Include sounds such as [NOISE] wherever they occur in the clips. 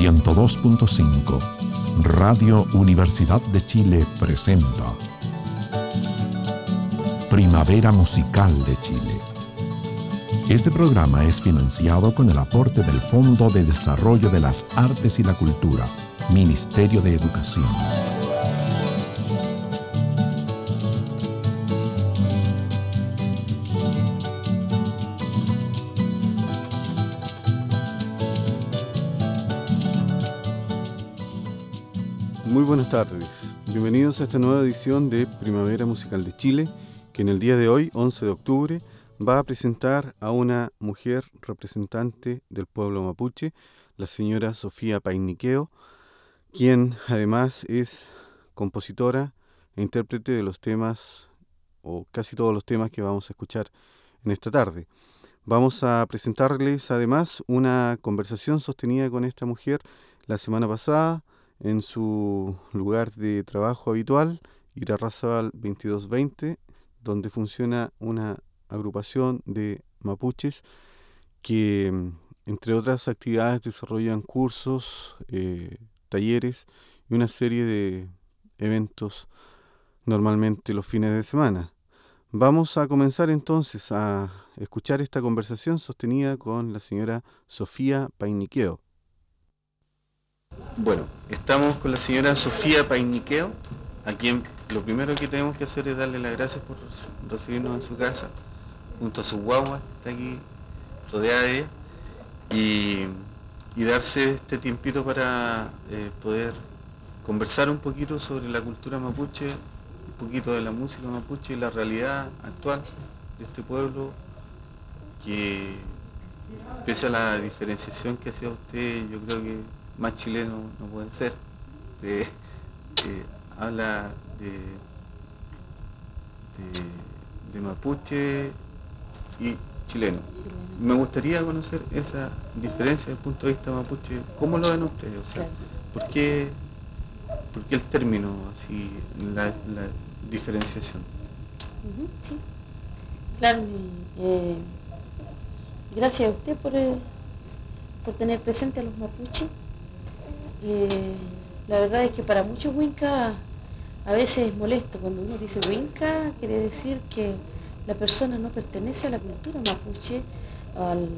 102.5 Radio Universidad de Chile presenta Primavera Musical de Chile. Este programa es financiado con el aporte del Fondo de Desarrollo de las Artes y la Cultura, Ministerio de Educación. Buenas tardes. Bienvenidos a esta nueva edición de Primavera Musical de Chile, que en el día de hoy, 11 de octubre, va a presentar a una mujer representante del pueblo mapuche, la señora Sofía Painiqueo, quien además es compositora e intérprete de los temas, o casi todos los temas que vamos a escuchar en esta tarde. Vamos a presentarles además una conversación sostenida con esta mujer la semana pasada en su lugar de trabajo habitual, Irarrazabal 2220, donde funciona una agrupación de mapuches que, entre otras actividades, desarrollan cursos, eh, talleres y una serie de eventos normalmente los fines de semana. Vamos a comenzar entonces a escuchar esta conversación sostenida con la señora Sofía Painiqueo. Bueno, estamos con la señora Sofía Painiqueo, a quien lo primero que tenemos que hacer es darle las gracias por recibirnos en su casa, junto a su guagua, está aquí rodeada de ella, y, darse este tiempito para eh, poder conversar un poquito sobre la cultura mapuche, un poquito de la música mapuche y la realidad actual de este pueblo que pese a la diferenciación que hacía usted, yo creo que más chileno no pueden ser. habla de, de, mapuche y chileno. Me gustaría conocer esa diferencia desde el punto de vista mapuche. ¿Cómo lo ven ustedes? O sea, ¿por, qué, el término, así, la, diferenciación? sí, claro. Eh, gracias a usted por, eh, por tener presente a los mapuches eh, la verdad es que para muchos Winca a veces es molesto. Cuando uno dice Winca, quiere decir que la persona no pertenece a la cultura mapuche, al,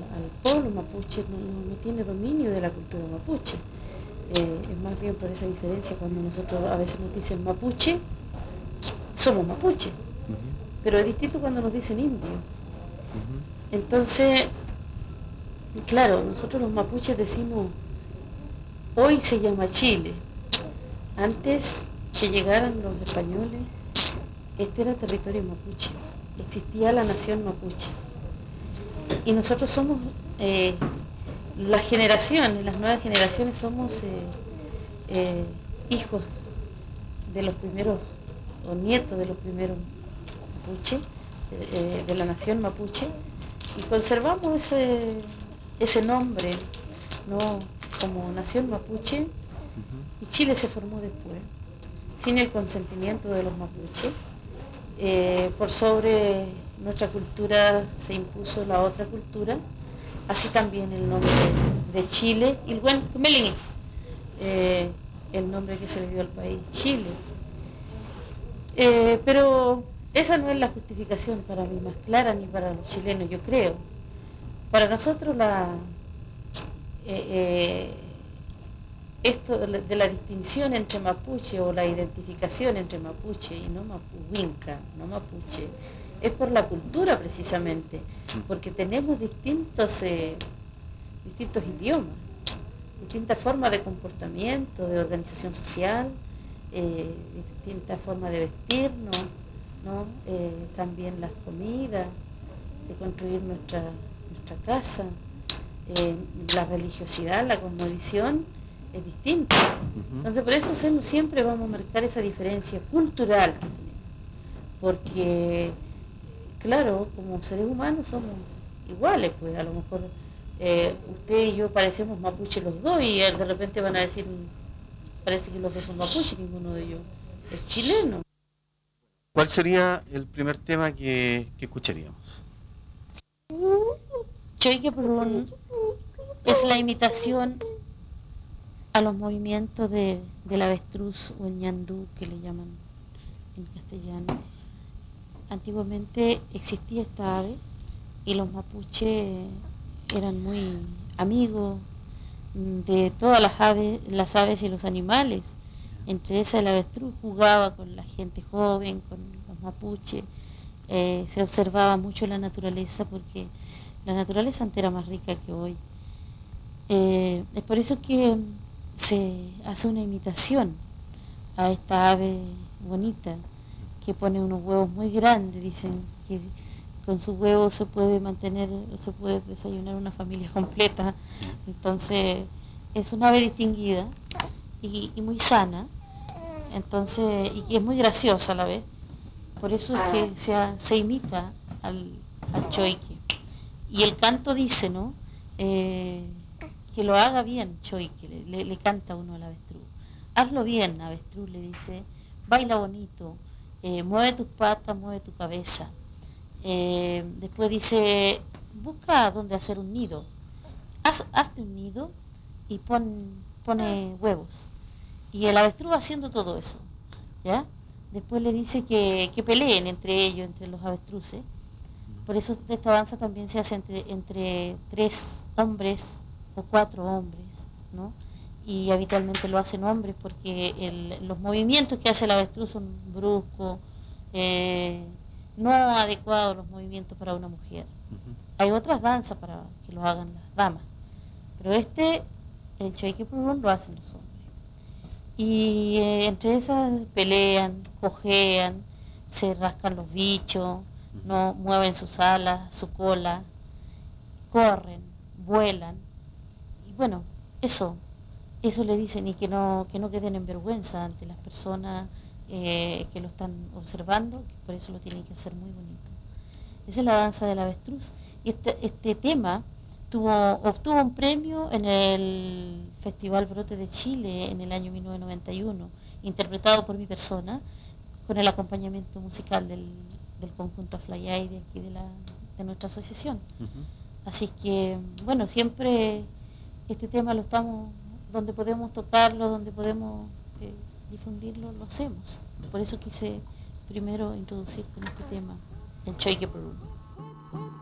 pueblo mapuche, no, tiene dominio de la cultura mapuche. Eh, es más bien por esa diferencia cuando nosotros a veces nos dicen mapuche, somos mapuche. Pero es distinto cuando nos dicen indio. Entonces, claro, nosotros los mapuches decimos Hoy se llama Chile. Antes que llegaran los españoles, este era territorio mapuche. Existía la nación mapuche. Y nosotros somos, eh, las generaciones, las nuevas generaciones somos eh, eh, hijos de los primeros, o nietos de los primeros mapuche, de la nación mapuche, y conservamos ese, ese nombre, ¿no? Como nación mapuche y Chile se formó después, sin el consentimiento de los mapuches. Eh, por sobre nuestra cultura se impuso la otra cultura, así también el nombre de Chile, y bueno, eh, el nombre que se le dio al país, Chile. Eh, pero esa no es la justificación para mí más clara ni para los chilenos, yo creo. Para nosotros la, eh, eh, esto de la distinción entre mapuche o la identificación entre mapuche y no mapuinca, no mapuche, es por la cultura precisamente, porque tenemos distintos, eh, distintos idiomas, distintas formas de comportamiento, de organización social, distintas formas de vestirnos, ¿no? también las comidas, de construir nuestra, nuestra casa. Eh, la religiosidad, la cosmovisión es distinta. Entonces por eso siempre vamos a marcar esa diferencia cultural Porque, claro, como seres humanos somos iguales, pues a lo mejor eh, usted y yo parecemos mapuche los dos y de repente van a decir, parece que los dos son mapuche, ninguno de ellos es chileno. ¿Cuál sería el primer tema que, que escucharíamos? que es la imitación a los movimientos de, del avestruz o el ñandú que le llaman en castellano. Antiguamente existía esta ave y los mapuches eran muy amigos de todas las aves, las aves y los animales. Entre esas el avestruz jugaba con la gente joven, con los mapuches. Eh, se observaba mucho la naturaleza porque la naturaleza antes era más rica que hoy. Eh, es por eso que se hace una imitación a esta ave bonita que pone unos huevos muy grandes, dicen que con sus huevos se puede mantener, se puede desayunar una familia [LAUGHS] completa. Entonces, es una ave distinguida y, muy sana, entonces, y que es muy graciosa a la vez. Por eso es que se, se imita al, choique. Y el canto dice, ¿no? Eh, que lo haga bien, choique, le, le, canta uno al avestruz. Hazlo bien, avestruz, le dice, baila bonito, eh, mueve tus patas, mueve tu cabeza. Eh, después dice, busca dónde hacer un nido. Haz, hazte un nido y pon, pone huevos. Y el avestruz haciendo todo eso. ¿ya? Después le dice que, peleen entre ellos, entre los avestruces. Por eso esta danza también se hace entre, tres hombres o cuatro hombres, ¿no? Y habitualmente lo hacen hombres porque los movimientos que hace el avestruz son bruscos, eh, no adecuados los movimientos para una mujer. Hay otras danzas para que lo hagan las damas, pero este, el choique lo hacen los hombres. Y eh, entre esas pelean, cojean, se rascan los bichos, no mueven sus alas, su cola, corren, vuelan. Bueno, eso, eso le dicen y que no, que no queden en vergüenza ante las personas eh, que lo están observando, que por eso lo tienen que hacer muy bonito. Esa es la danza del avestruz. Y este, este tema tuvo, obtuvo un premio en el Festival Brote de Chile en el año 1991, interpretado por mi persona, con el acompañamiento musical del, conjunto Fly Eye de aquí de, la, de nuestra asociación. Así que, bueno, siempre este tema lo estamos, donde podemos tocarlo, donde podemos eh, difundirlo, lo hacemos. Por eso quise primero introducir con este tema el Choique. Ahora,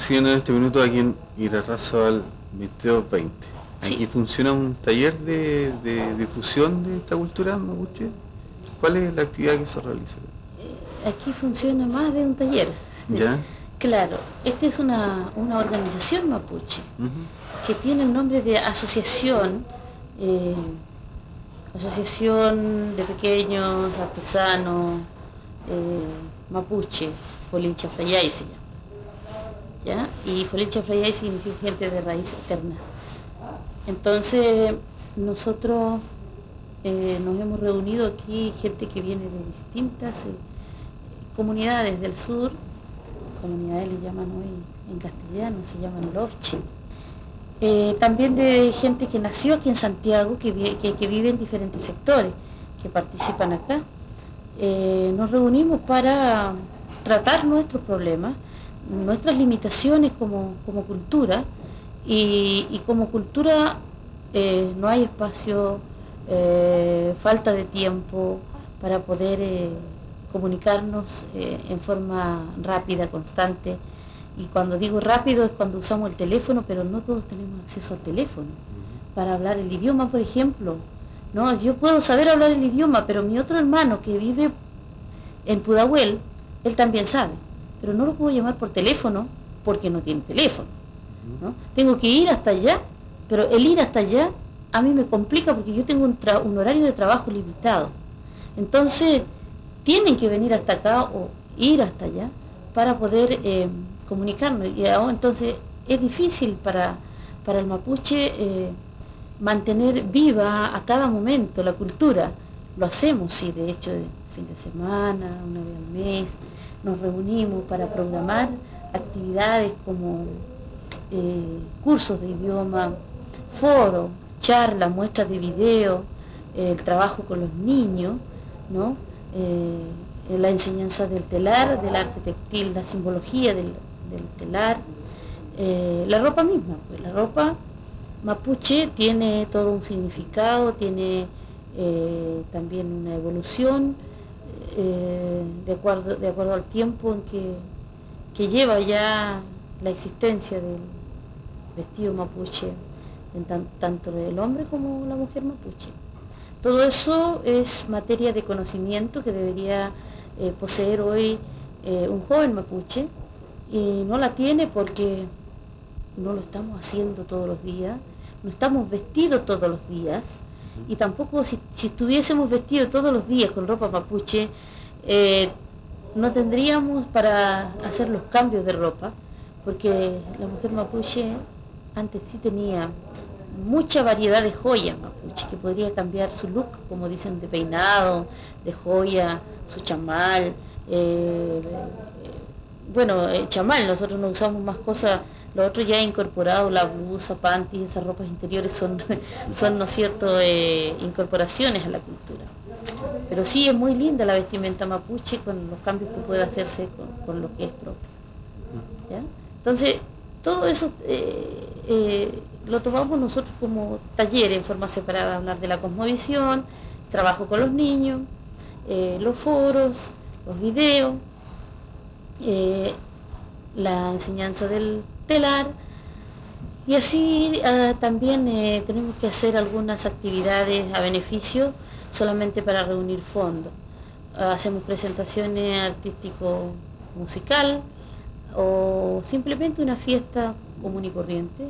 recibiendo en este minuto aquí en Irarrazabal 2220. Aquí funciona un taller de, difusión de esta cultura mapuche. ¿Cuál es la actividad que se realiza? Aquí funciona más de un taller. ¿Ya? Claro, esta es una, organización mapuche que tiene el nombre de asociación, eh, asociación de pequeños artesanos eh, mapuche, Folincha Frayay se llama. ¿Ya? Y Folincha Frayay significa gente de raíz eterna. Entonces, nosotros eh, nos hemos reunido aquí, gente que viene de distintas comunidades del sur, comunidades le llaman hoy en castellano, se llaman Lofche. Eh, también de gente que nació aquí en Santiago, que, vive en diferentes sectores, que participan acá. Eh, nos reunimos para tratar nuestros problemas, nuestras limitaciones como, cultura, y, como cultura eh, no hay espacio, falta de tiempo para poder comunicarnos eh, en forma rápida, constante. Y cuando digo rápido es cuando usamos el teléfono, pero no todos tenemos acceso al teléfono. Para hablar el idioma, por ejemplo. No, yo puedo saber hablar el idioma, pero mi otro hermano que vive en Pudahuel, él también sabe. Pero no lo puedo llamar por teléfono porque no tiene teléfono. Tengo que ir hasta allá, pero el ir hasta allá a mí me complica porque yo tengo un, un horario de trabajo limitado. Entonces, tienen que venir hasta acá o ir hasta allá para poder eh, comunicarnos. Y entonces es difícil para, para el mapuche eh, mantener viva a cada momento la cultura. Lo hacemos, sí, de hecho, de fin de semana, una vez al mes, nos reunimos para programar actividades como eh, cursos de idioma, foros, charlas, muestras de video, el trabajo con los niños, ¿no? eh, la enseñanza del telar, del arte textil, la simbología del, telar, eh, la ropa misma, pues la ropa mapuche tiene todo un significado, tiene también una evolución eh, de, acuerdo, de acuerdo al tiempo en que, que lleva ya la existencia del vestido mapuche, en tanto el hombre como la mujer mapuche. Todo eso es materia de conocimiento que debería eh, poseer hoy eh, un joven mapuche y no la tiene porque no lo estamos haciendo todos los días, no estamos vestidos todos los días y tampoco si, estuviésemos vestidos todos los días con ropa mapuche, eh, no tendríamos para hacer los cambios de ropa, porque la mujer mapuche antes sí tenía mucha variedad de joyas mapuche, que podría cambiar su look, como dicen, de peinado, de joya, su chamal. Eh, bueno, el chamal, nosotros no usamos más cosas, lo otro ya incorporado, la blusa, panty, esas ropas interiores son, [LAUGHS] son ¿no es cierto?, eh, incorporaciones a la cultura. Pero sí es muy linda la vestimenta mapuche con los cambios que puede hacerse con, lo que es propio. Entonces, todo eso eh, lo tomamos nosotros como taller en forma separada, hablar de la cosmovisión, trabajo con los niños, eh, los foros, los videos, eh, la enseñanza del telar y así ah, también eh, tenemos que hacer algunas actividades a beneficio solamente para reunir fondos. hacemos presentaciones artístico musical o simplemente una fiesta común y corriente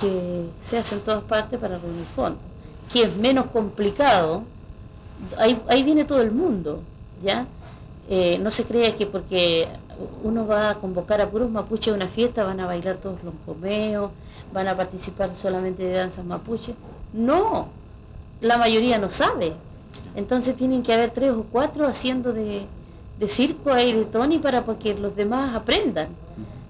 que se hace en todas partes para reunir fondos, que es menos complicado, ahí, viene todo el mundo, ¿ya? Eh, no se crea que porque uno va a convocar a puros mapuches a una fiesta, van a bailar todos los comeos, van a participar solamente de danzas mapuches. No, la mayoría no sabe. Entonces tienen que haber tres o cuatro haciendo de, circo ahí de Tony para que los demás aprendan.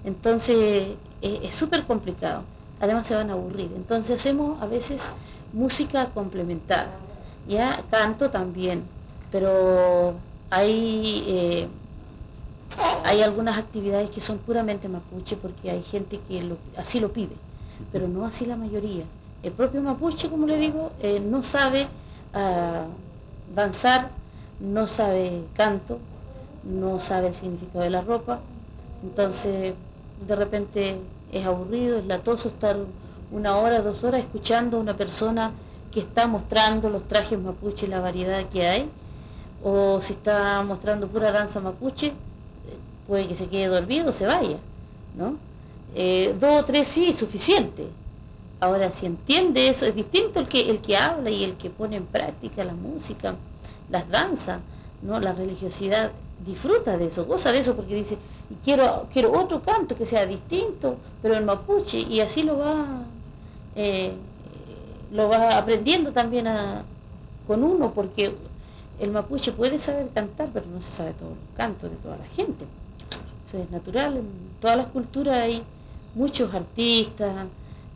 Entonces es súper complicado además se van a aburrir. Entonces hacemos a veces música complementada, ya canto también, pero hay, eh, hay algunas actividades que son puramente mapuche porque hay gente que así lo pide, pero no así la mayoría. El propio mapuche, como le digo, eh, no sabe ah, danzar, no sabe canto, no sabe el significado de la ropa, entonces de repente es aburrido, es latoso estar una hora, dos horas escuchando a una persona que está mostrando los trajes mapuche y la variedad que hay, o si está mostrando pura danza mapuche, puede que se quede dormido o se vaya, ¿no? Eh, dos o tres sí, suficiente. Ahora, si entiende eso, es distinto el que, el que habla y el que pone en práctica la música, las danzas, ¿no? la religiosidad, disfruta de eso, goza de eso porque dice, quiero, quiero otro canto que sea distinto, pero en mapuche, y así lo va, eh, lo va aprendiendo también con uno, porque el mapuche puede saber cantar, pero no se sabe todos los cantos de toda la gente. Eso es natural, en todas las culturas hay muchos artistas,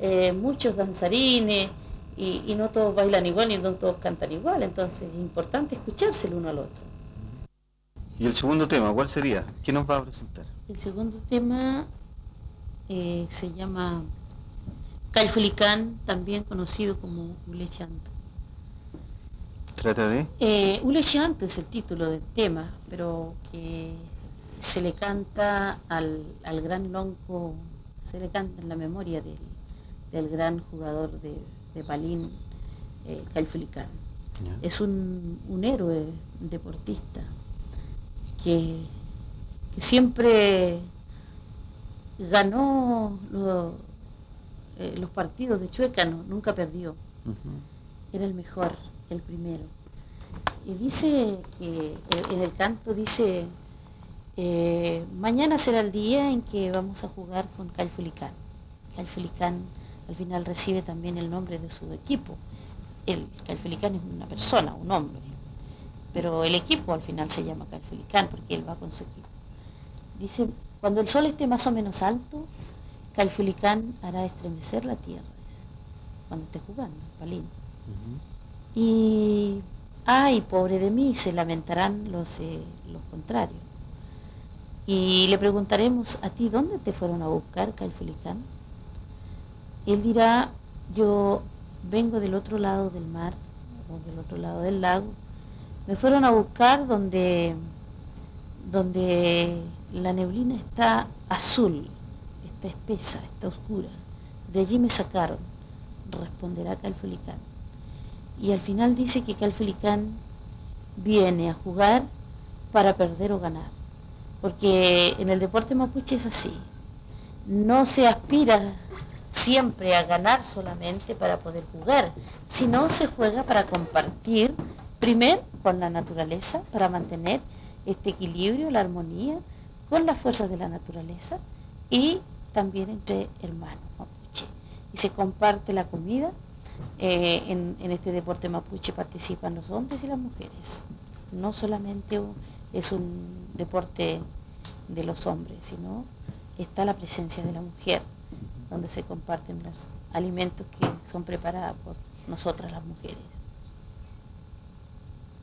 eh, muchos danzarines, y, no todos bailan igual ni no todos cantan igual, entonces es importante escucharse el uno al otro. ¿Y el segundo tema, cuál sería? ¿Qué nos va a presentar? El segundo tema eh, se llama Calfulicán, también conocido como Ulechanta. ¿Trata de? Eh, Ulechanta es el título del tema, pero que se le canta al, gran lonco, se le canta en la memoria del, gran jugador de, de Palín, eh, Es un, héroe deportista que, siempre ganó eh, los partidos de Chuecano, nunca perdió. Era el mejor, el primero. Y dice que en el canto dice, eh, mañana será el día en que vamos a jugar con Calfulicán. Calfulicán al final recibe también el nombre de su equipo. El Calfulicán es una persona, un hombre, pero el equipo al final se llama Calfulicán porque él va con su equipo. Dice, cuando el sol esté más o menos alto, Calfulicán hará estremecer la tierra, cuando esté jugando, Palín. Y, ay, pobre de mí, se lamentarán los, eh, los contrarios. Y le preguntaremos a ti, ¿dónde te fueron a buscar, Calfulicán? Él dirá, yo vengo del otro lado del mar o del otro lado del lago. Me fueron a buscar donde, donde la neblina está azul, está espesa, está oscura. De allí me sacaron, responderá Calfulicán. Y al final dice que Calfulicán viene a jugar para perder o ganar. Porque en el deporte mapuche es así. No se aspira siempre a ganar solamente para poder jugar, sino se juega para compartir, primero con la naturaleza, para mantener este equilibrio, la armonía con las fuerzas de la naturaleza y también entre hermanos mapuche. Y se comparte la comida. Eh, en, en este deporte mapuche participan los hombres y las mujeres. No solamente es un deporte de los hombres, sino está la presencia de la mujer, donde se comparten los alimentos que son preparados por nosotras las mujeres.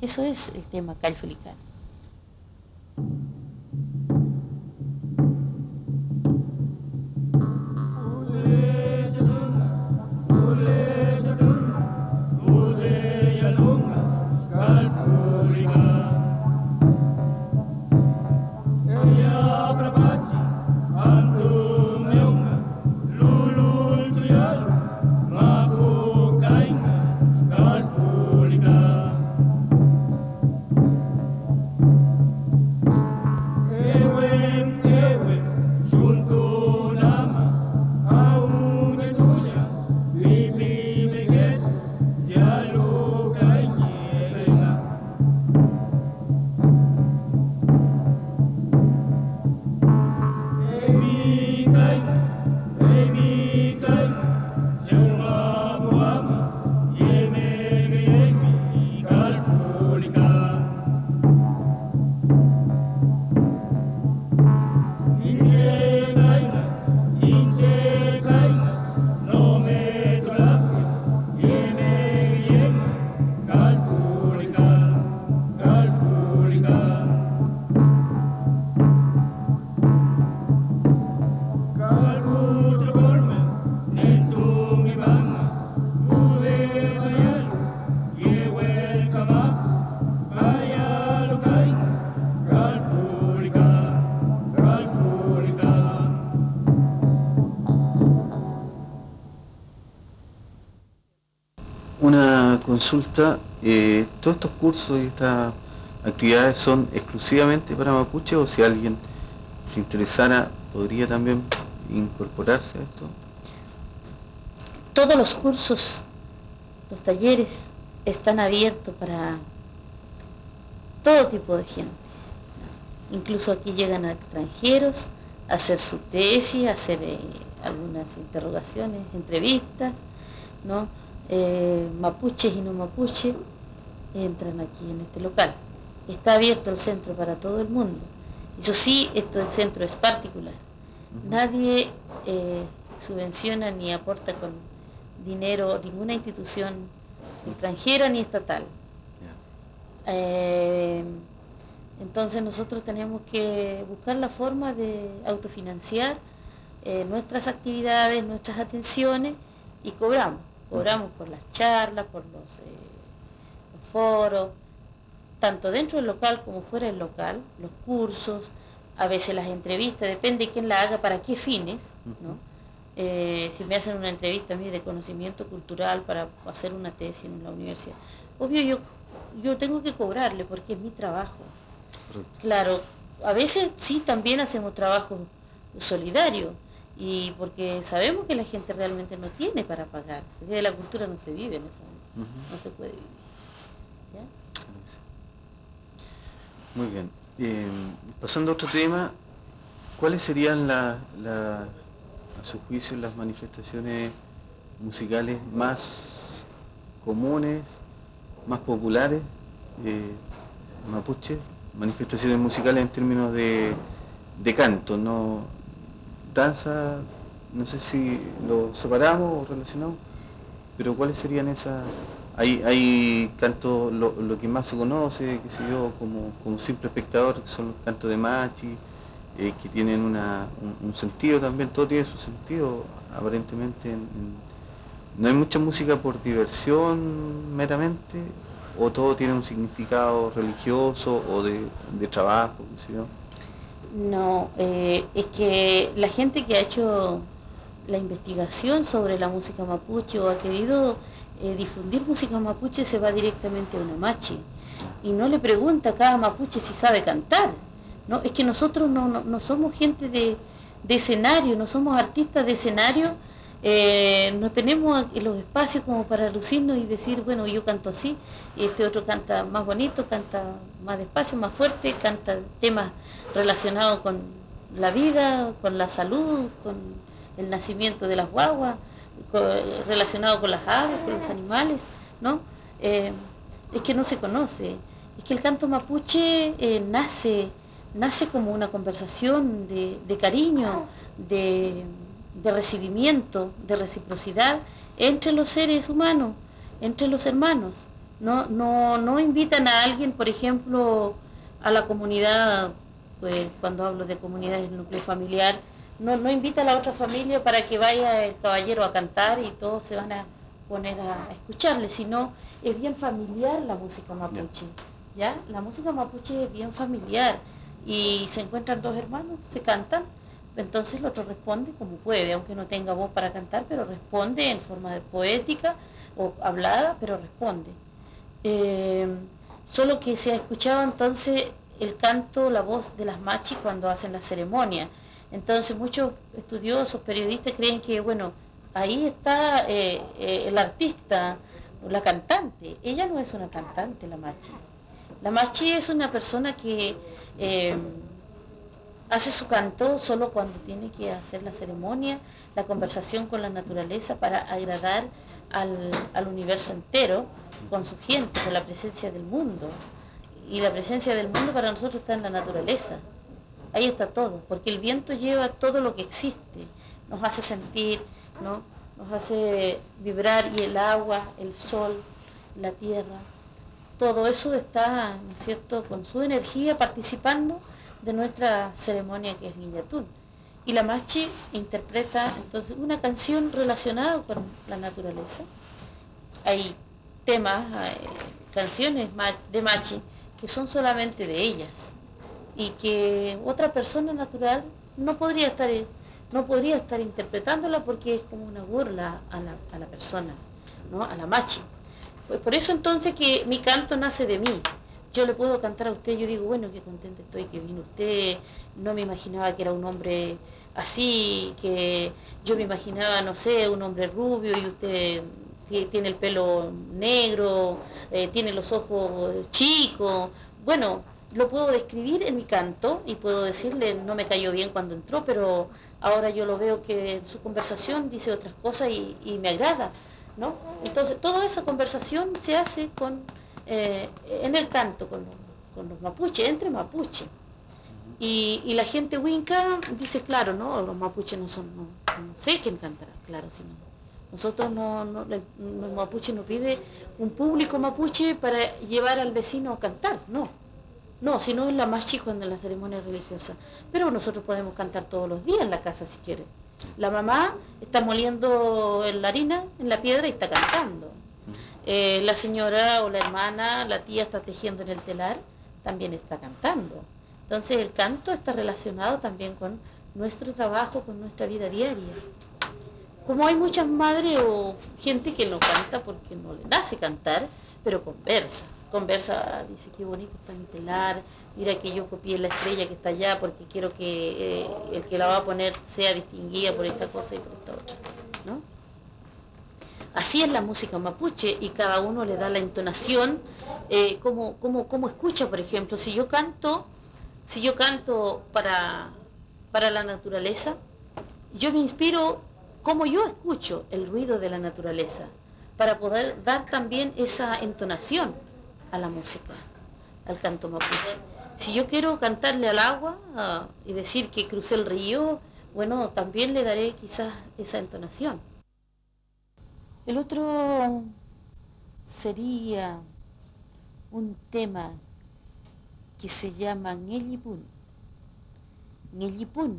Eso es el tema calfulicano. Consulta. Eh, ¿Todos estos cursos y estas actividades son exclusivamente para mapuche o si alguien se interesara podría también incorporarse a esto? Todos los cursos, los talleres están abiertos para todo tipo de gente. Incluso aquí llegan a extranjeros a hacer su tesis, a hacer eh, algunas interrogaciones, entrevistas, ¿no? Eh, mapuches y no mapuches entran aquí en este local. Está abierto el centro para todo el mundo. Eso sí, esto el centro es particular. Nadie eh, subvenciona ni aporta con dinero ninguna institución extranjera ni estatal. Eh, entonces nosotros tenemos que buscar la forma de autofinanciar nuestras actividades, nuestras atenciones y cobramos cobramos por las charlas, por eh, los, foros, tanto dentro del local como fuera del local, los cursos, a veces las entrevistas, depende de quién la haga, para qué fines, ¿no? Eh, si me hacen una entrevista a mí de conocimiento cultural para hacer una tesis en la universidad, obvio yo, yo tengo que cobrarle porque es mi trabajo. Claro, a veces sí también hacemos trabajo solidario, y porque sabemos que la gente realmente no tiene para pagar, porque de la cultura no se vive en el fondo, no se puede vivir. Muy bien. Eh, pasando a otro tema, ¿cuáles serían la, a su juicio las manifestaciones musicales más comunes, más populares, eh, mapuche? Manifestaciones musicales en términos de, de canto, no danza, no sé si lo separamos o relacionamos, pero ¿cuáles serían esas? Hay, hay cantos, lo, que más se conoce, que sé yo, como, como simple espectador, que son los cantos de machi, eh, que tienen una, un, sentido también, todo tiene su sentido, aparentemente. no hay mucha música por diversión meramente, o todo tiene un significado religioso o de, de trabajo, qué sé yo. No, eh, es que la gente que ha hecho la investigación sobre la música mapuche o ha querido eh, difundir música mapuche se va directamente a una machi y no le pregunta a cada mapuche si sabe cantar. No, es que nosotros no, somos gente de, escenario, no somos artistas de escenario, eh, no tenemos los espacios como para lucirnos y decir, bueno, yo canto así, y este otro canta más bonito, canta más despacio, más fuerte, canta temas relacionado con la vida, con la salud, con el nacimiento de las guaguas, relacionado con las aves, con los animales, ¿no? Eh, es que no se conoce. Es que el canto mapuche eh, nace, nace como una conversación de, cariño, de, de, recibimiento, de reciprocidad entre los seres humanos, entre los hermanos. No, no, no invitan a alguien, por ejemplo, a la comunidad pues cuando hablo de comunidades núcleo familiar, no, no invita a la otra familia para que vaya el caballero a cantar y todos se van a poner a, escucharle, sino es bien familiar la música mapuche, ¿ya? La música mapuche es bien familiar y se encuentran dos hermanos, se cantan, entonces el otro responde como puede, aunque no tenga voz para cantar, pero responde en forma de poética o hablada, pero responde. Eh, solo que se ha escuchado entonces el canto, la voz de las machis cuando hacen la ceremonia. Entonces muchos estudiosos, periodistas creen que, bueno, ahí está eh, eh, el artista, la cantante. Ella no es una cantante, la machi. La machi es una persona que hace su canto solo cuando tiene que hacer la ceremonia, la conversación con la naturaleza para agradar al, al universo entero, con su gente, con la presencia del mundo y la presencia del mundo para nosotros está en la naturaleza. Ahí está todo, porque el viento lleva todo lo que existe, nos hace sentir, ¿no? nos hace vibrar y el agua, el sol, la tierra, todo eso está, ¿no es cierto?, con su energía participando de nuestra ceremonia que es Guiñatún. Y la Machi interpreta entonces una canción relacionada con la naturaleza. Hay temas, canciones de Machi que son solamente de ellas y que otra persona natural no podría estar, no podría estar interpretándola porque es como una burla a la, persona, ¿no? a la machi. Pues por eso entonces que mi canto nace de mí. Yo le puedo cantar a usted, yo digo, bueno, qué contenta estoy que vino usted, no me imaginaba que era un hombre así, que yo me imaginaba, no sé, un hombre rubio y usted tiene el pelo negro, eh, tiene los ojos chicos. Bueno, lo puedo describir en mi canto y puedo decirle, no me cayó bien cuando entró, pero ahora yo lo veo que en su conversación dice otras cosas y, me agrada. ¿no? Entonces, toda esa conversación se hace con, eh, en el canto con los, con los mapuches, entre mapuches. Y, la gente winca dice, claro, ¿no? Los mapuches no son, no, sé quién cantará, claro, sino nosotros no, no, los mapuches no pide un público mapuche para llevar al vecino a cantar, no. No, si no es la más chica en la ceremonia religiosa. Pero nosotros podemos cantar todos los días en la casa si quiere. La mamá está moliendo la harina en la piedra y está cantando. Eh, la señora o la hermana, la tía está tejiendo en el telar, también está cantando. Entonces el canto está relacionado también con nuestro trabajo, con nuestra vida diaria. Como hay muchas madres o gente que no canta porque no le nace cantar, pero conversa conversa, dice qué bonito está mi telar, mira que yo copié la estrella que está allá porque quiero que eh, el que la va a poner sea distinguida por esta cosa y por esta otra. ¿no? Así es la música mapuche y cada uno le da la entonación, eh, como, como, escucha, por ejemplo, si yo canto, si yo canto para, para la naturaleza, yo me inspiro como yo escucho el ruido de la naturaleza, para poder dar también esa entonación a la música, al canto mapuche. Si yo quiero cantarle al agua ah, y decir que crucé el río, bueno, también le daré quizás esa entonación. El otro sería un tema que se llama Ngellipun. Ngellipun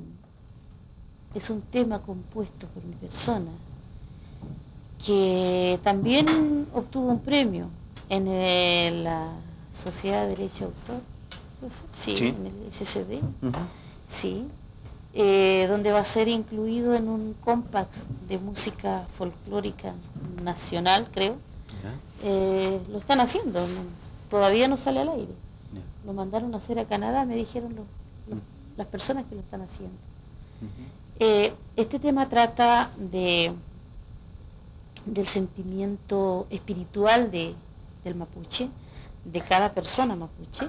es un tema compuesto por mi persona que también obtuvo un premio en la Sociedad de Derecho Autor, sí, en el SCD, sí, eh, donde va a ser incluido en un compact de música folclórica nacional, creo. Eh, lo están haciendo, todavía no sale al aire. Lo mandaron a hacer a Canadá, me dijeron las personas que lo están haciendo. Eh, este tema trata de del sentimiento espiritual de, del mapuche, de cada persona mapuche,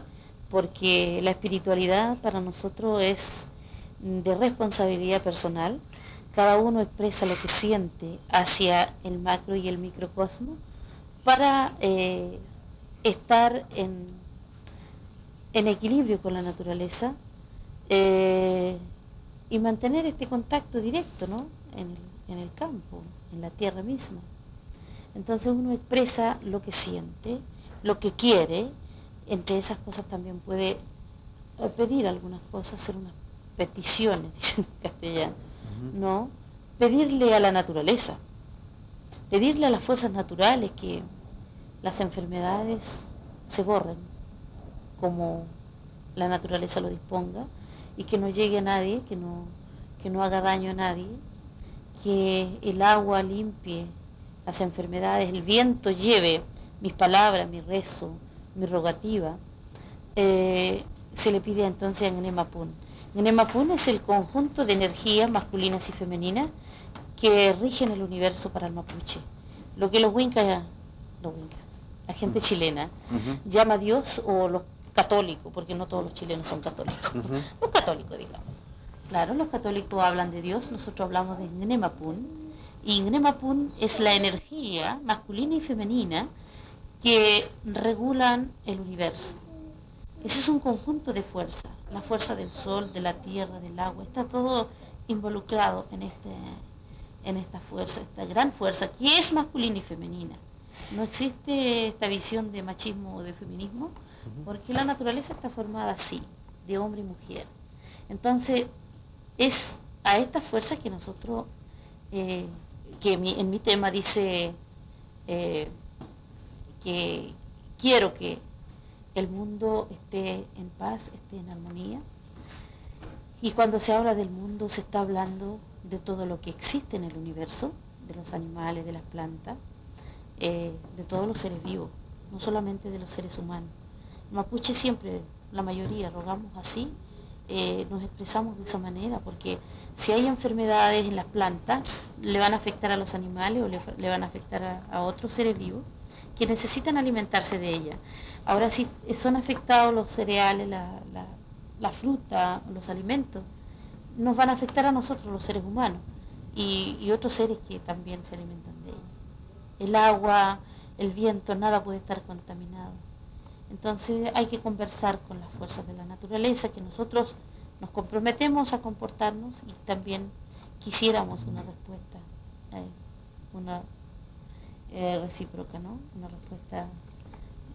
porque la espiritualidad para nosotros es de responsabilidad personal. Cada uno expresa lo que siente hacia el macro y el microcosmo para eh, estar en, en, equilibrio con la naturaleza eh, y mantener este contacto directo en el campo, en la tierra misma. Entonces uno expresa lo que siente, lo que quiere, entre esas cosas también puede eh, pedir algunas cosas, hacer unas peticiones, [LAUGHS] dicen en castellano, ¿no? Pedirle a la naturaleza, pedirle a las fuerzas naturales que las enfermedades se borren como la naturaleza lo disponga y que no llegue a nadie, que no, que no haga daño a nadie, que el agua limpie las enfermedades, el viento lleve mis palabras, mi rezo, mi rogativa, eh, se le pide entonces a Ngnemapun. Ngnemapun es el conjunto de energías masculinas y femeninas que rigen el universo para el mapuche. Lo que los wincas, los la gente chilena, llama a Dios o los católicos, porque no todos los chilenos son católicos, los católicos digamos. Claro, los católicos hablan de Dios, nosotros hablamos de Ngnemapun, y es la energía masculina y femenina que regulan el universo. Ese es un conjunto de fuerza, la fuerza del sol, de la tierra, del agua, está todo involucrado en, este, en esta fuerza, esta gran fuerza que es masculina y femenina. No existe esta visión de machismo o de feminismo, porque la naturaleza está formada así, de hombre y mujer. Entonces, es a esta fuerza que nosotros eh, que en mi tema dice eh, que quiero que el mundo esté en paz, esté en armonía. Y cuando se habla del mundo se está hablando de todo lo que existe en el universo, de los animales, de las plantas, eh, de todos los seres vivos, no solamente de los seres humanos. mapuche siempre, la mayoría, rogamos así, eh, nos expresamos de esa manera, porque si hay enfermedades en las plantas, le van a afectar a los animales o le, van a afectar a, otros seres vivos que necesitan alimentarse de ella. Ahora si son afectados los cereales, la, fruta, los alimentos, nos van a afectar a nosotros los seres humanos y, y otros seres que también se alimentan de ella. El agua, el viento, nada puede estar contaminado. Entonces hay que conversar con las fuerzas de la naturaleza, que nosotros nos comprometemos a comportarnos y también quisiéramos una respuesta, eh, una eh, recíproca, ¿no? Una respuesta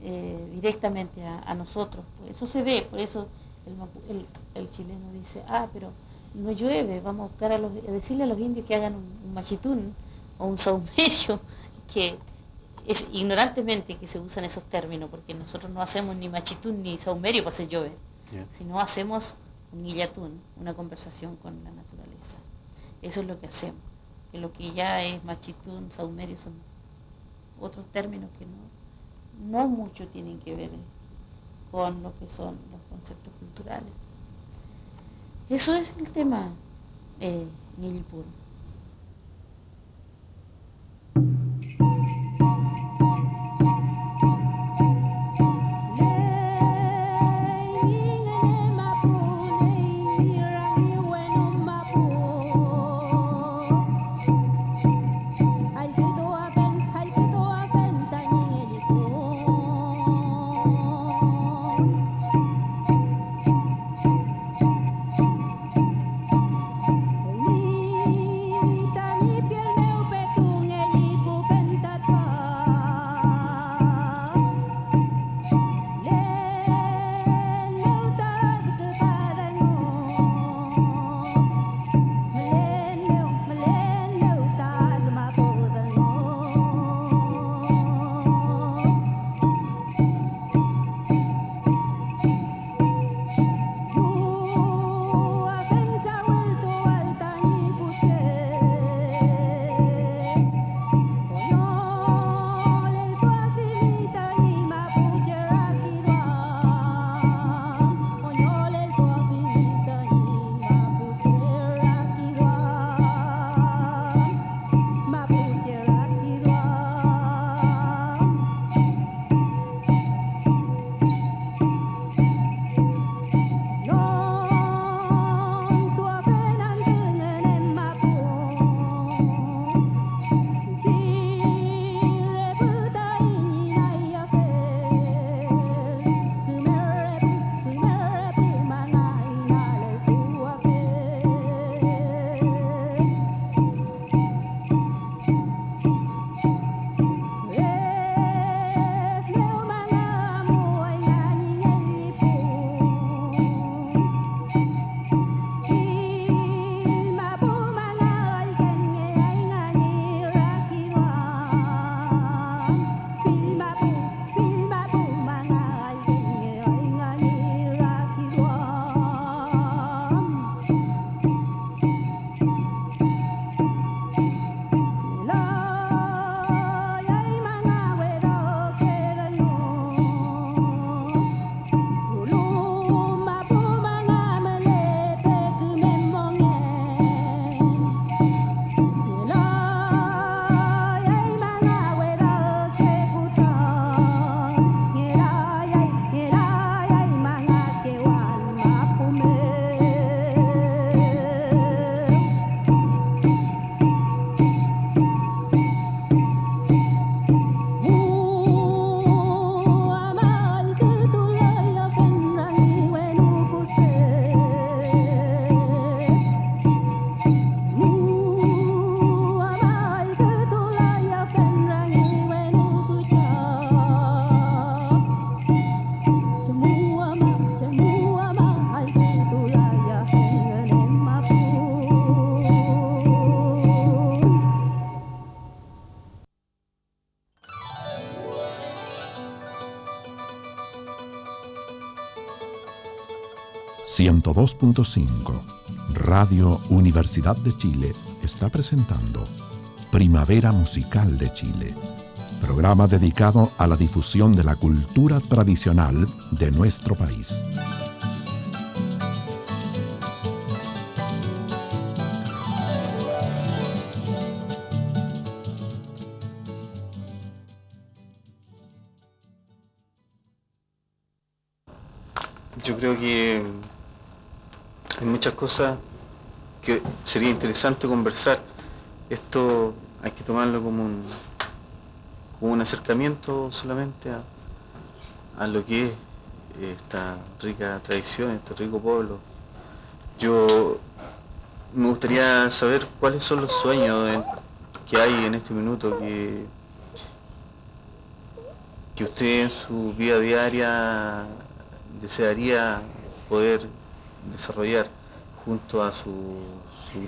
eh, directamente a, nosotros. eso se ve, por eso el, chileno dice, ah, pero no llueve, vamos a buscar a, los, decirle a los indios que hagan un, machitún o un saumerio, [LAUGHS] que es ignorantemente que se usan esos términos, porque nosotros no hacemos ni machitún ni saumerio para hacer llover, sino hacemos un guillatún, una conversación con la naturaleza. Eso es lo que hacemos. Que lo que ya es machitún, saumerio son otros términos que no, no mucho tienen que ver con lo que son los conceptos culturales. Eso es el tema eh, Radio Universidad de Chile está presentando Primavera Musical de Chile, programa dedicado a la difusión de la cultura tradicional de nuestro país. Cosas que sería interesante conversar. Esto hay que tomarlo como un, como un acercamiento solamente a, lo que es esta rica tradición, este rico pueblo. Yo me gustaría saber cuáles son los sueños que hay en este minuto que, que usted en su vida diaria desearía poder desarrollar junto a su,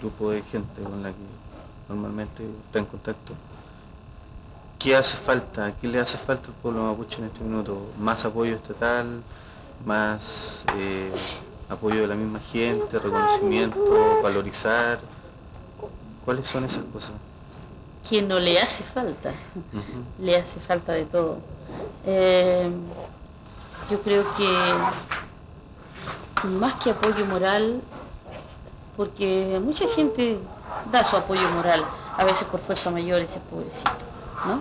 grupo de gente con la que normalmente está en contacto. ¿Qué hace falta? ¿Qué le hace falta al pueblo mapuche en este minuto? ¿Más apoyo estatal? ¿Más eh, apoyo de la misma gente? ¿Reconocimiento? ¿Valorizar? ¿Cuáles son esas cosas? Que no le hace falta. Le hace falta de todo. Eh, yo creo que más que apoyo moral, porque mucha gente da su apoyo moral, a veces por fuerza mayor, ese pobrecito, ¿no?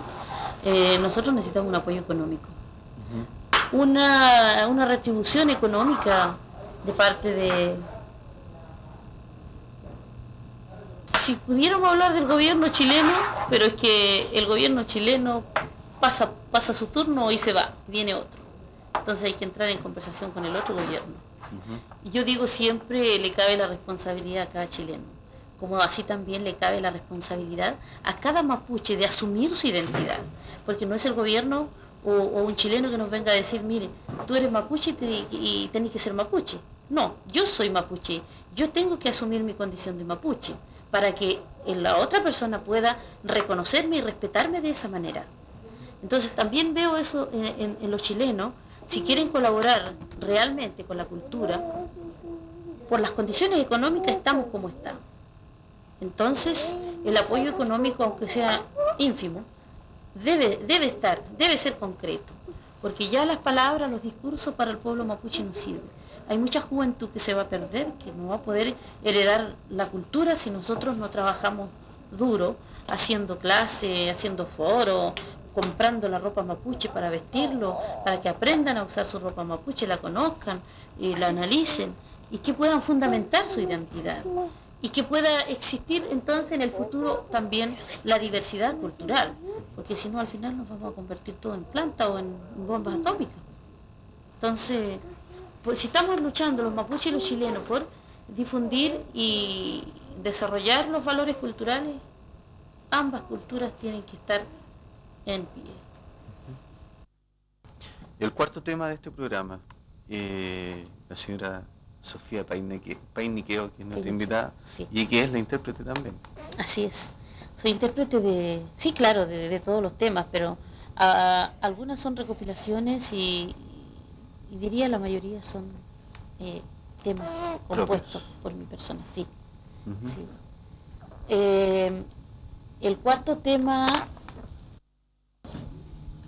Eh, nosotros necesitamos un apoyo económico. una, una retribución económica de parte de... Si pudiéramos hablar del gobierno chileno, pero es que el gobierno chileno pasa, pasa su turno y se va, viene otro. Entonces hay que entrar en conversación con el otro gobierno y yo digo siempre le cabe la responsabilidad a cada chileno, como así también le cabe la responsabilidad a cada mapuche de asumir su identidad, porque no es el gobierno o, un chileno que nos venga a decir, mire, tú eres mapuche y, tenés que ser mapuche. No, yo soy mapuche, yo tengo que asumir mi condición de mapuche para que la otra persona pueda reconocerme y respetarme de esa manera. Entonces también veo eso en los chilenos, si quieren colaborar realmente con la cultura, por las condiciones económicas estamos como estamos. Entonces, el apoyo económico, aunque sea ínfimo, debe, debe estar, debe ser concreto, porque ya las palabras, los discursos para el pueblo mapuche no sirven. Hay mucha juventud que se va a perder, que no va a poder heredar la cultura si nosotros no trabajamos duro, haciendo clases, haciendo foros, comprando la ropa mapuche para vestirlo, para que aprendan a usar su ropa mapuche, la conozcan y la analicen y que puedan fundamentar su identidad y que pueda existir entonces en el futuro también la diversidad cultural, porque si no al final nos vamos a convertir todo en planta o en bombas atómicas. Entonces, pues, si estamos luchando los mapuches y los chilenos por difundir y desarrollar los valores culturales, ambas culturas tienen que estar en pie. El cuarto tema de este programa, eh, la señora Sofía Painiqueo, que es nuestra invitada, y que es la intérprete también. Así es. Soy intérprete de, sí, claro, de, todos los temas, pero algunas son recopilaciones y, diría la mayoría son eh, temas compuestos por mi persona, sí. Eh, el cuarto tema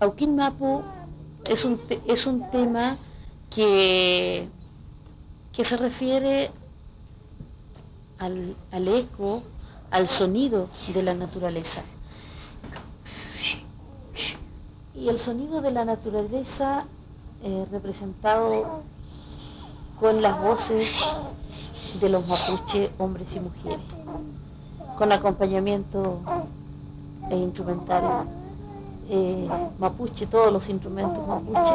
Auquín Mapu es un, es un tema que, que se refiere al, eco, al sonido de la naturaleza. Y el sonido de la naturaleza eh, representado con las voces de los mapuche, hombres y mujeres, con acompañamiento e instrumental eh, mapuche, todos los instrumentos mapuche.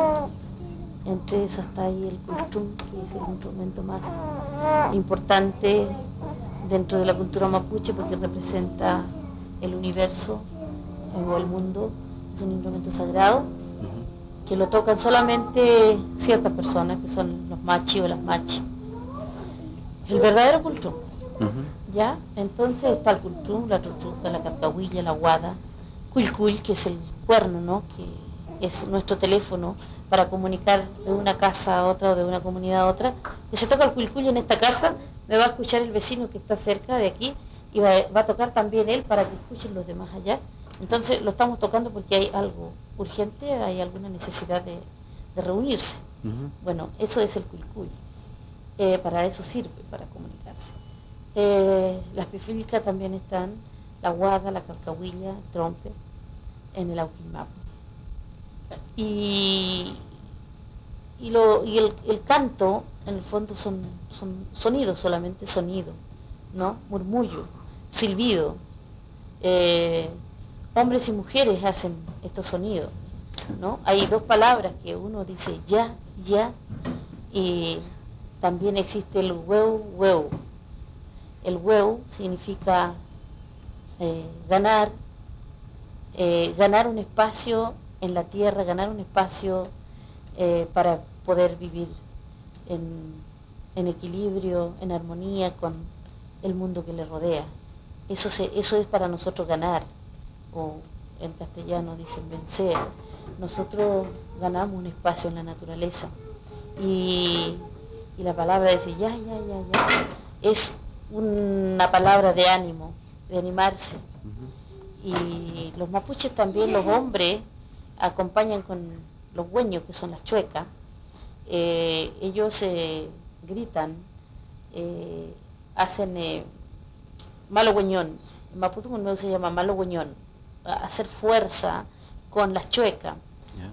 Entre esas está ahí el cultum, que es el instrumento más importante dentro de la cultura mapuche porque representa el universo o el mundo. Es un instrumento sagrado que lo tocan solamente ciertas personas, que son los machi o las machi. El verdadero cultum. ¿Ya? Entonces está el cultum, la truchuca, la carcahuilla, la guada, cuy que es el cuerno, ¿no? que es nuestro teléfono para comunicar de una casa a otra o de una comunidad a otra. Que se toca el cuilcuyo en esta casa, me va a escuchar el vecino que está cerca de aquí y va, a tocar también él para que escuchen los demás allá. Entonces lo estamos tocando porque hay algo urgente, hay alguna necesidad de, reunirse. Bueno, eso es el cuicuy. Eh, para eso sirve, para comunicarse. Eh, las pifílicas también están, la guada, la calcahuilla, el trompe, en el Auquimapo. Y, y, lo, y el, canto, en el fondo, son, son sonidos solamente, sonido, ¿no? Murmullo, silbido. Eh, hombres y mujeres hacen estos sonidos, ¿no? Hay dos palabras que uno dice ya, ya, y también existe el huevo, huevo. El huevo significa eh, ganar, eh, ganar un espacio en la tierra, ganar un espacio eh, para poder vivir en, equilibrio, en armonía con el mundo que le rodea. Eso, es para nosotros ganar, o en castellano dicen vencer. Nosotros ganamos un espacio en la naturaleza y, la palabra dice ya, ya, ya, ya, es una palabra de ánimo, de animarse. Y los mapuches también, los hombres, acompañan con los hueños, que son las chuecas, eh, ellos eh, gritan, eh, hacen malo hueñón, en Maputo se llama malo hueñón, hacer fuerza con las chuecas,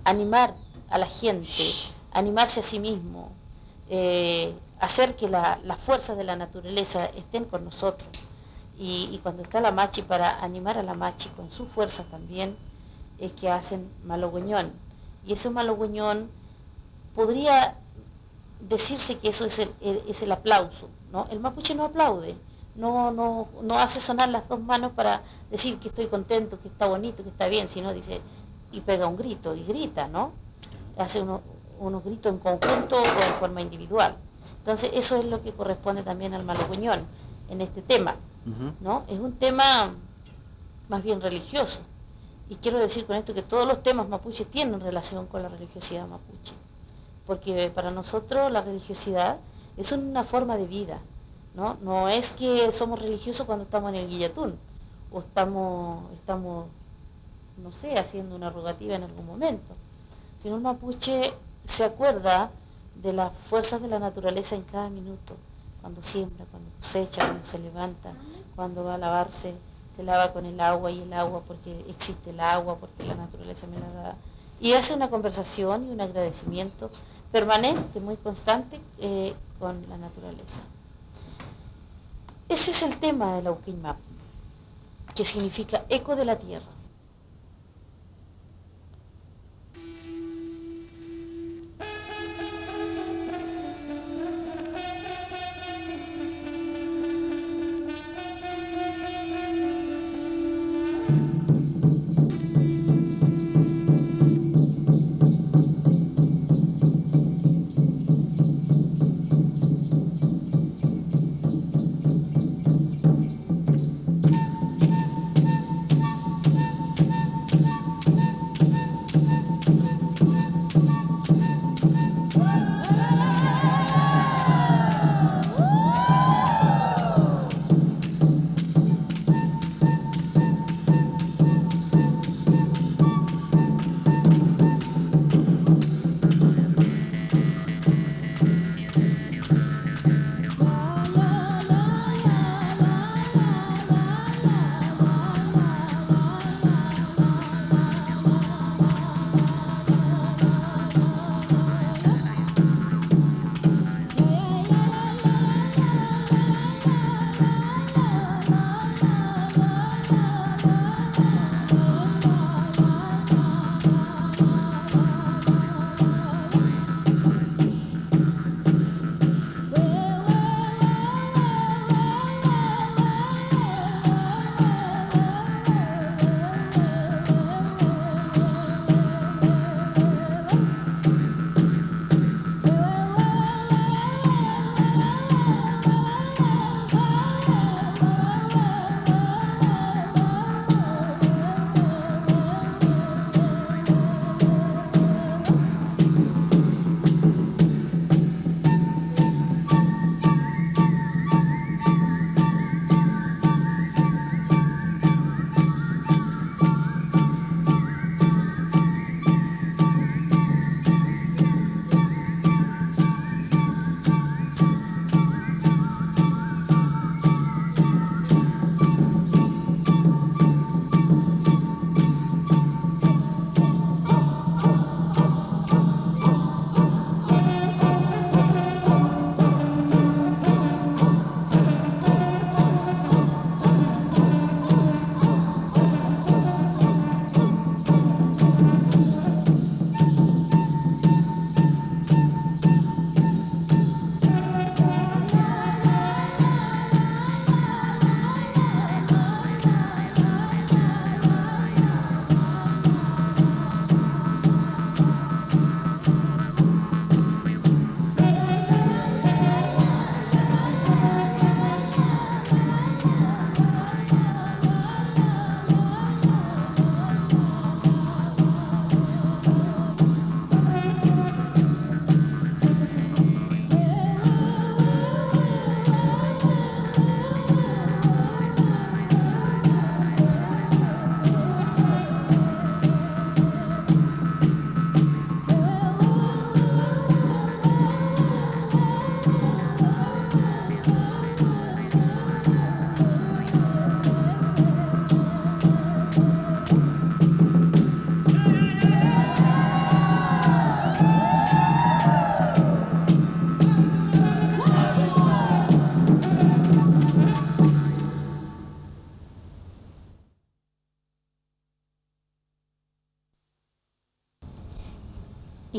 animar a la gente, animarse a sí mismo, hacer que las fuerzas de la naturaleza estén con nosotros. Y, cuando está la machi para animar a la machi con su fuerza también, es que hacen malogüeñón. Y ese malogüeñón podría decirse que eso es el, es el aplauso. ¿no? El mapuche no aplaude, no, no, no hace sonar las dos manos para decir que estoy contento, que está bonito, que está bien, sino dice, y pega un grito, y grita, ¿no? Hace unos gritos en conjunto o en forma individual. Entonces eso es lo que corresponde también al malogüeñón en este tema, ¿no? Es un tema más bien religioso. Y quiero decir con esto que todos los temas mapuches tienen relación con la religiosidad mapuche, porque para nosotros la religiosidad es una forma de vida, ¿no? No es que somos religiosos cuando estamos en el guillatún, o estamos, estamos, no sé, haciendo una rogativa en algún momento, sino el mapuche se acuerda de las fuerzas de la naturaleza en cada minuto, cuando siembra, cuando cosecha, cuando se levanta, cuando va a lavarse se lava con el agua y el agua porque existe el agua, porque la naturaleza me la da. Y hace una conversación y un agradecimiento permanente, muy constante eh, con la naturaleza. Ese es el tema de la Uquimap, que significa eco de la tierra.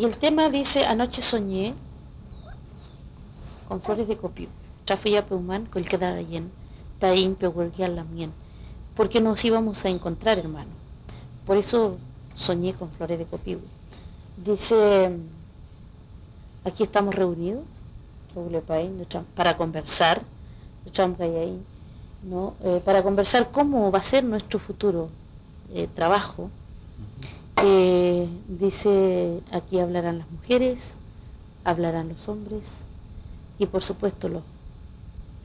El tema dice, anoche soñé con flores de copio, trafuya peumán, con el quedar allí, taín la mien, porque nos íbamos a encontrar, hermano. Por eso soñé con flores de copio. Dice, aquí estamos reunidos, para conversar. Eh, para conversar cómo va a ser nuestro futuro eh, trabajo. Eh, dice, aquí hablarán las mujeres, hablarán los hombres y por supuesto los,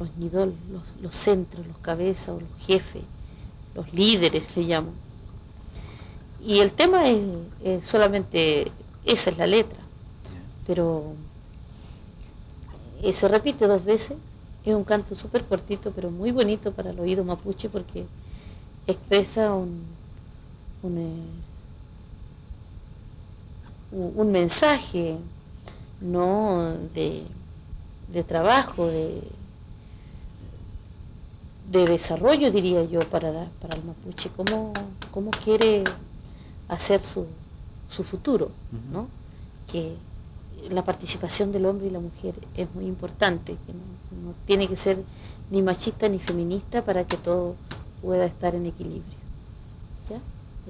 los nidol, los, centros, los cabezas o los jefes, los líderes le llamo. Y el tema es, solamente, esa es la letra, pero se repite dos veces, es un canto súper cortito pero muy bonito para el oído mapuche porque expresa un, un eh, un mensaje ¿no? de, trabajo, de, de, desarrollo, diría yo, para, para el mapuche, cómo, cómo quiere hacer su, su futuro, ¿no? que la participación del hombre y la mujer es muy importante, que no, tiene que ser ni machista ni feminista para que todo pueda estar en equilibrio. ¿Ya?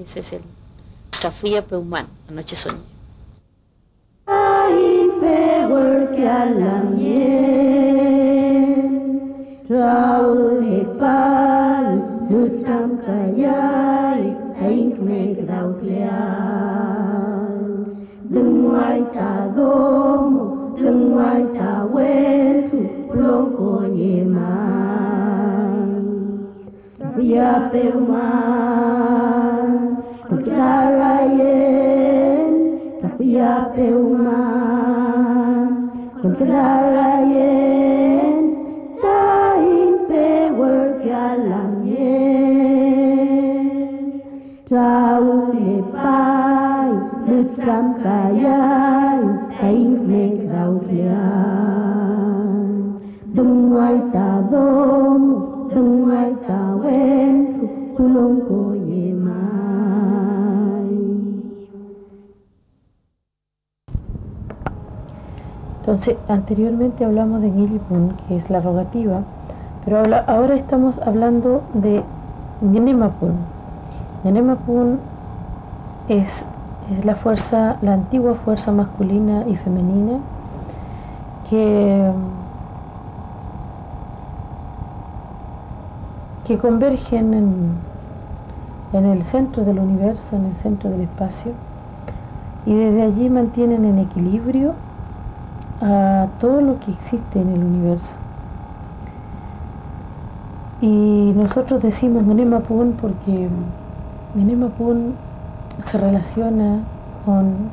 Ese es el Chafría Peumán, Anoche Soñé. que à la mienne. Traure pai, dutzam kaiai, taink me graukleal. Dunguai ta domo, dunguai ta huelchu, plonko yemai. Fia peuman, kutarayen, tafia peuman contrarian tainpe workialanien taule pai mutam kayai taing meng rauklian dung ai ta dom dung ai ta wen kulong ko Entonces, anteriormente hablamos de Nilipun, que es la rogativa, pero ahora estamos hablando de Gnemapun, Nenemapun es, es la fuerza, la antigua fuerza masculina y femenina que, que convergen en, en el centro del universo, en el centro del espacio, y desde allí mantienen en equilibrio a todo lo que existe en el universo. Y nosotros decimos Nenemapun porque Pun se relaciona con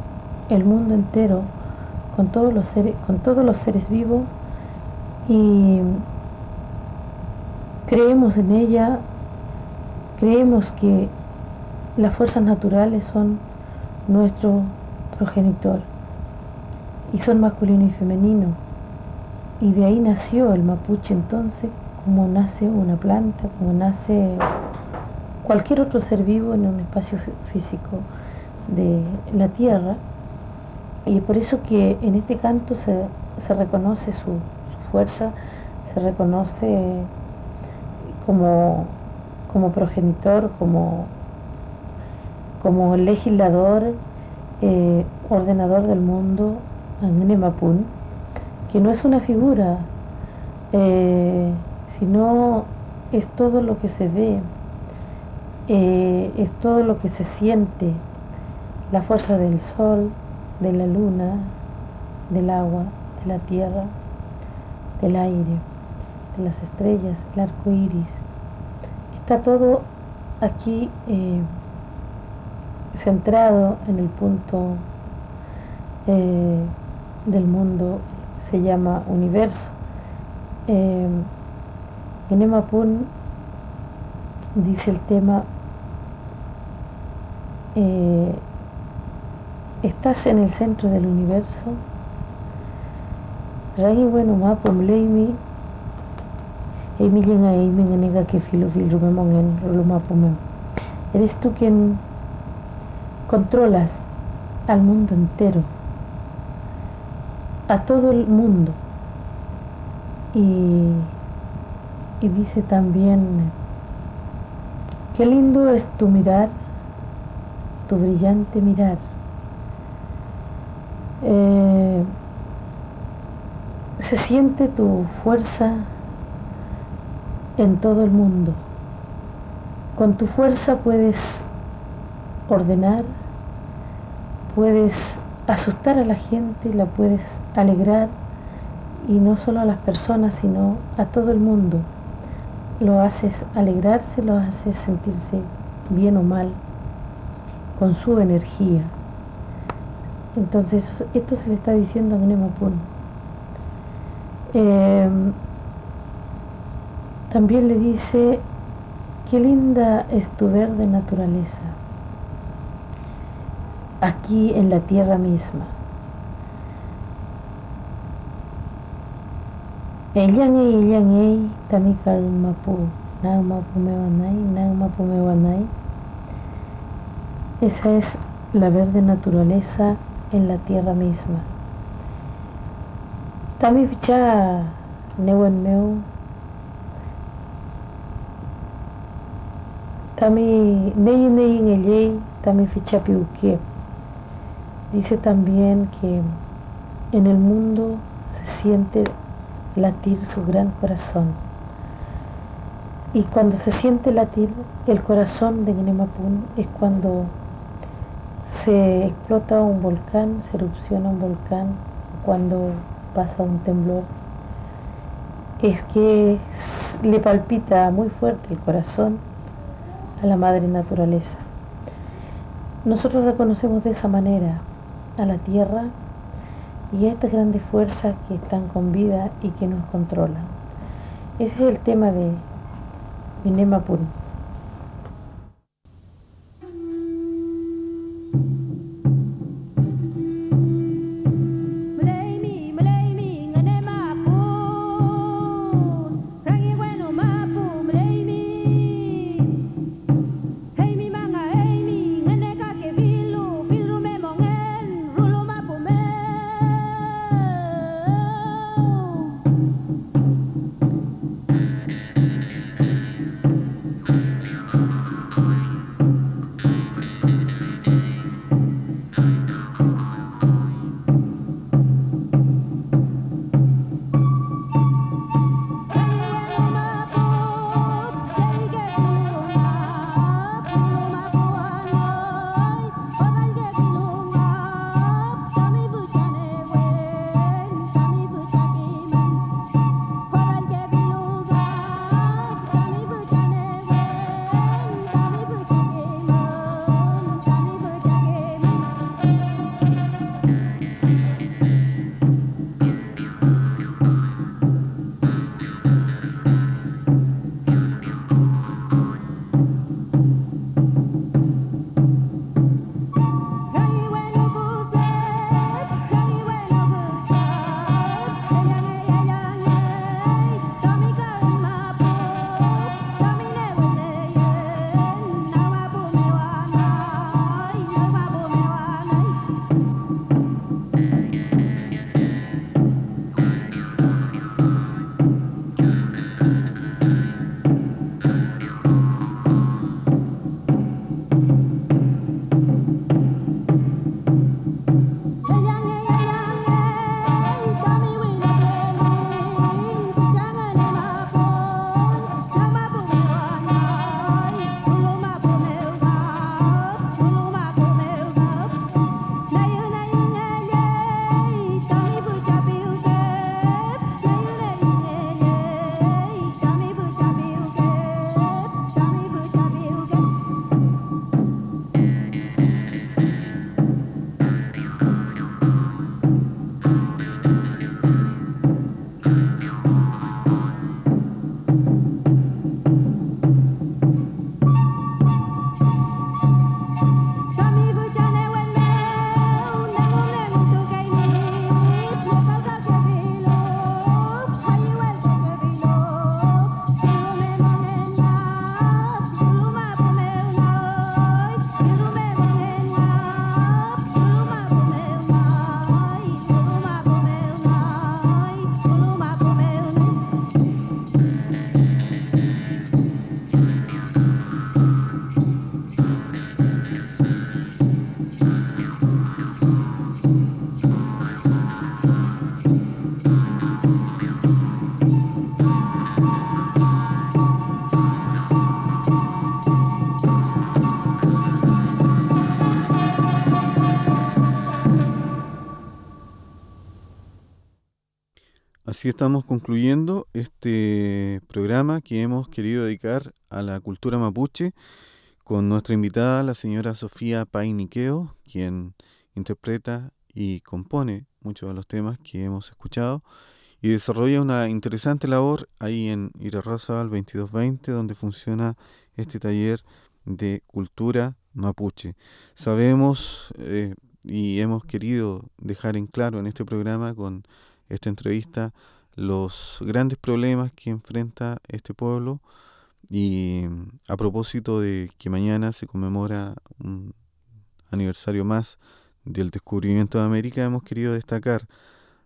el mundo entero, con todos los seres, con todos los seres vivos y creemos en ella, creemos que las fuerzas naturales son nuestro progenitor y son masculino y femenino. Y de ahí nació el mapuche entonces, como nace una planta, como nace cualquier otro ser vivo en un espacio físico de la Tierra. Y por eso que en este canto se, reconoce su, fuerza, se reconoce como, como progenitor, como, como legislador, eh, ordenador del mundo, Nemapun, que no es una figura, eh, sino es todo lo que se ve, eh, es todo lo que se siente, la fuerza del sol, de la luna, del agua, de la tierra, del aire, de las estrellas, el arco iris. Está todo aquí eh, centrado en el punto del mundo se llama universo. en Emapun dice el tema eh, estás en el centro del universo. Ragi bueno mapo mleimi Emi llega emi nega que filo en rolo mapo Eres tú quien controlas al mundo entero a todo el mundo. Y, y dice también, qué lindo es tu mirar, tu brillante mirar. Eh, se siente tu fuerza en todo el mundo. Con tu fuerza puedes ordenar, puedes asustar a la gente, la puedes alegrar y no solo a las personas, sino a todo el mundo. Lo haces alegrarse, lo haces sentirse bien o mal con su energía. Entonces, esto se le está diciendo a Gnemapun. Eh, también le dice, qué linda es tu verde naturaleza, aquí en la tierra misma. Ellanei, ellanei, tamikarmapu, naumapu mewanai, naumapu mewanai. Esa es la verde naturaleza en la tierra misma. Tami ficha neuen meu, tami nei nei ngellei, tami ficha piuque. Dice también que en el mundo se siente latir su gran corazón. Y cuando se siente latir el corazón de Gnemapun es cuando se explota un volcán, se erupciona un volcán, cuando pasa un temblor. Es que le palpita muy fuerte el corazón a la madre naturaleza. Nosotros reconocemos de esa manera a la tierra y a estas grandes fuerzas que están con vida y que nos controlan. Ese es el tema de Minema Puri. Así estamos concluyendo este programa que hemos querido dedicar a la cultura mapuche con nuestra invitada, la señora Sofía Painiqueo, quien interpreta y compone muchos de los temas que hemos escuchado y desarrolla una interesante labor ahí en Irarrázaval 2220, donde funciona este taller de cultura mapuche. Sabemos eh, y hemos querido dejar en claro en este programa con esta entrevista los grandes problemas que enfrenta este pueblo y a propósito de que mañana se conmemora un aniversario más del descubrimiento de América, hemos querido destacar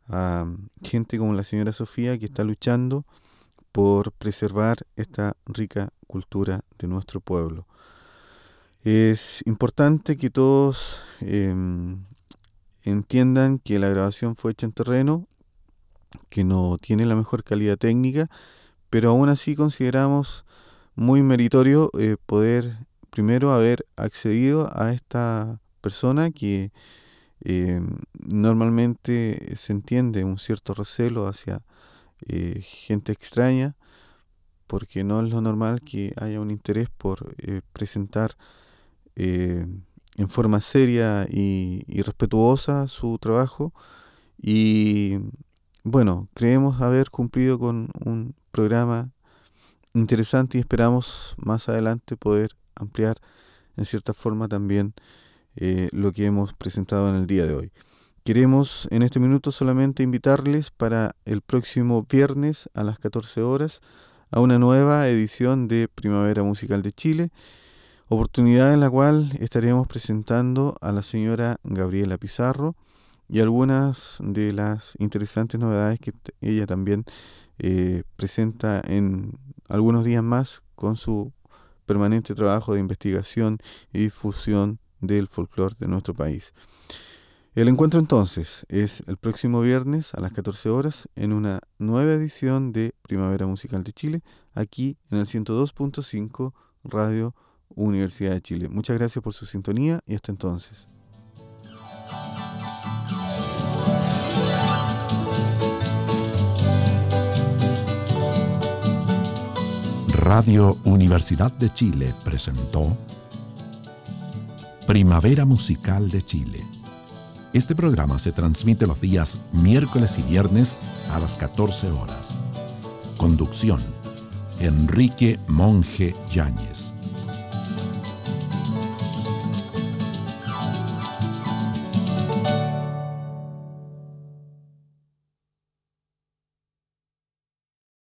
a gente como la señora Sofía que está luchando por preservar esta rica cultura de nuestro pueblo. Es importante que todos em, entiendan que la grabación fue hecha en terreno, que no tiene la mejor calidad técnica, pero aún así consideramos muy meritorio eh, poder primero haber accedido a esta persona que eh, normalmente se entiende un cierto recelo hacia eh, gente extraña, porque no es lo normal que haya un interés por presentar en forma seria y, y, respetuosa su trabajo. Y bueno, creemos haber cumplido con un programa interesante y esperamos más adelante poder ampliar en cierta forma también eh, lo que hemos presentado en el día de hoy. Queremos en este minuto solamente invitarles para el próximo viernes a las 14 horas a una nueva edición de Primavera Musical de Chile, oportunidad en la cual estaremos presentando a la señora Gabriela Pizarro y algunas de las interesantes novedades que ella también eh, presenta en algunos días más con su permanente trabajo de investigación y difusión del folclore de nuestro país. El encuentro entonces es el próximo viernes a las 14 horas en una nueva edición de Primavera Musical de Chile, aquí en el 102.5 Radio Universidad de Chile. Muchas gracias por su sintonía y hasta entonces. Radio Universidad de Chile presentó Primavera Musical de Chile. Este programa se transmite los días miércoles y viernes a las 14 horas. Conducción. Enrique Monje Yáñez.